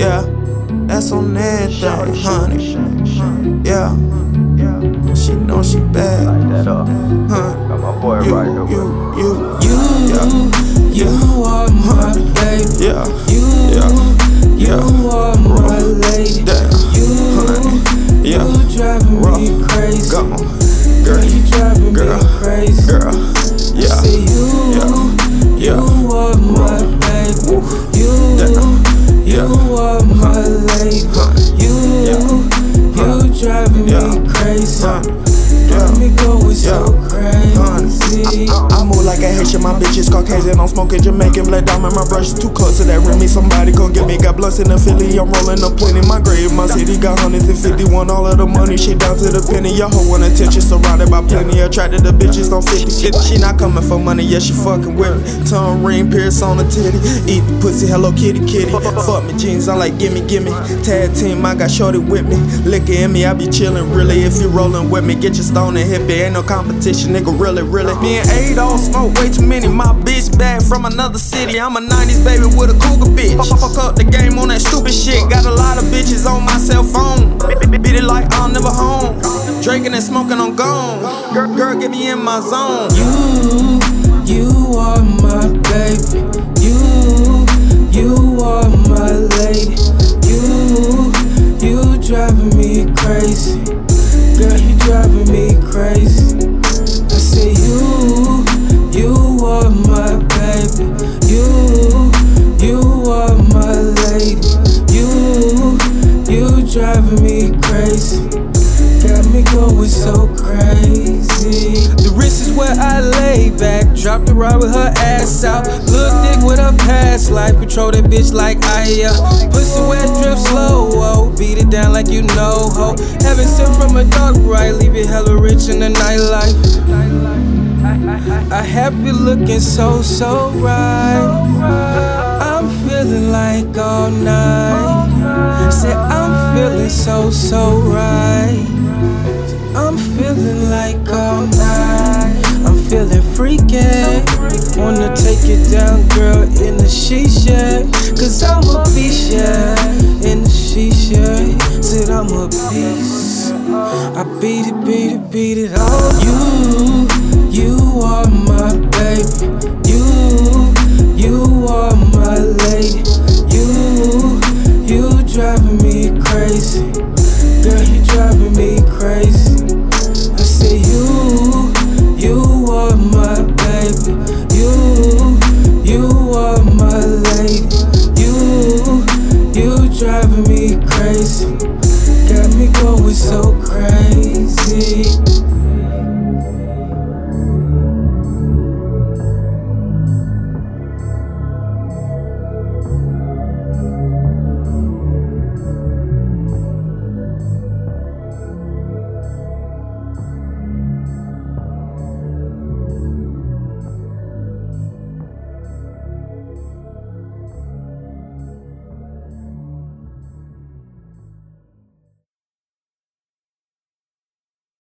Yeah, that's on everything, honey. Yeah, Yeah. she know she bad. Light that up. Huh. Got my boy You, right here you, you, You, you are my baby. yeah, You, yeah, you yeah. are my lady. Damn, You, yeah. you driving Rough. me crazy. On, Girl, girl, you driving girl, me crazy. girl. Got me going so Yeah. Crazy. I move like a Haitian, my bitch is Caucasian. I'm smoking Jamaican, black diamond, my brush is too close to that Remy. Somebody come get me, got blunts in the Philly. I'm rolling up plenty. My grave, my city got hundreds and fifty. Want all of the money, shit down to the penny. Your hoe want attention, surrounded by plenty. Attracted to bitches on 50 shit. She not coming for money, yeah, she fucking with me. Tongue ring, pierce on the titty. Eat the pussy, hello kitty, kitty. Fuck me jeans, I like gimme, gimme. Tag team, I got shorty with me. Liquor in me, I be chillin', really. If you rollin' with me, get your stone and hippie. Ain't no competition, nigga, really, really. Me and A smoke way too many. My bitch back from another city. I'm a 90s baby with a cougar bitch. Fuck up the game on that stupid shit. Got a lot of bitches on my cell phone. Beat it like I'm never home. Drinking and smoking, I'm gone. Girl, girl, get me in my zone. You, you are my baby. You, you are my lady. You, you driving me Dropped the ride with her ass out. Look thick with her past life. Control that bitch like I uh. Pussy wet drip slow. Oh, beat it down like you know. Ho. Heaven sent from a dark right. Leave it hella rich in the nightlife. I have you looking so, so right. I'm feeling like all night. Say I'm feeling so, so right. I'm feeling like Wanna take it down, girl, in the shisha. Cause I'm a beast, yeah. In the shisha. Said I'm a beast. I beat it, beat it, beat it all. You, you are my baby. Me crazy. Got me going so crazy.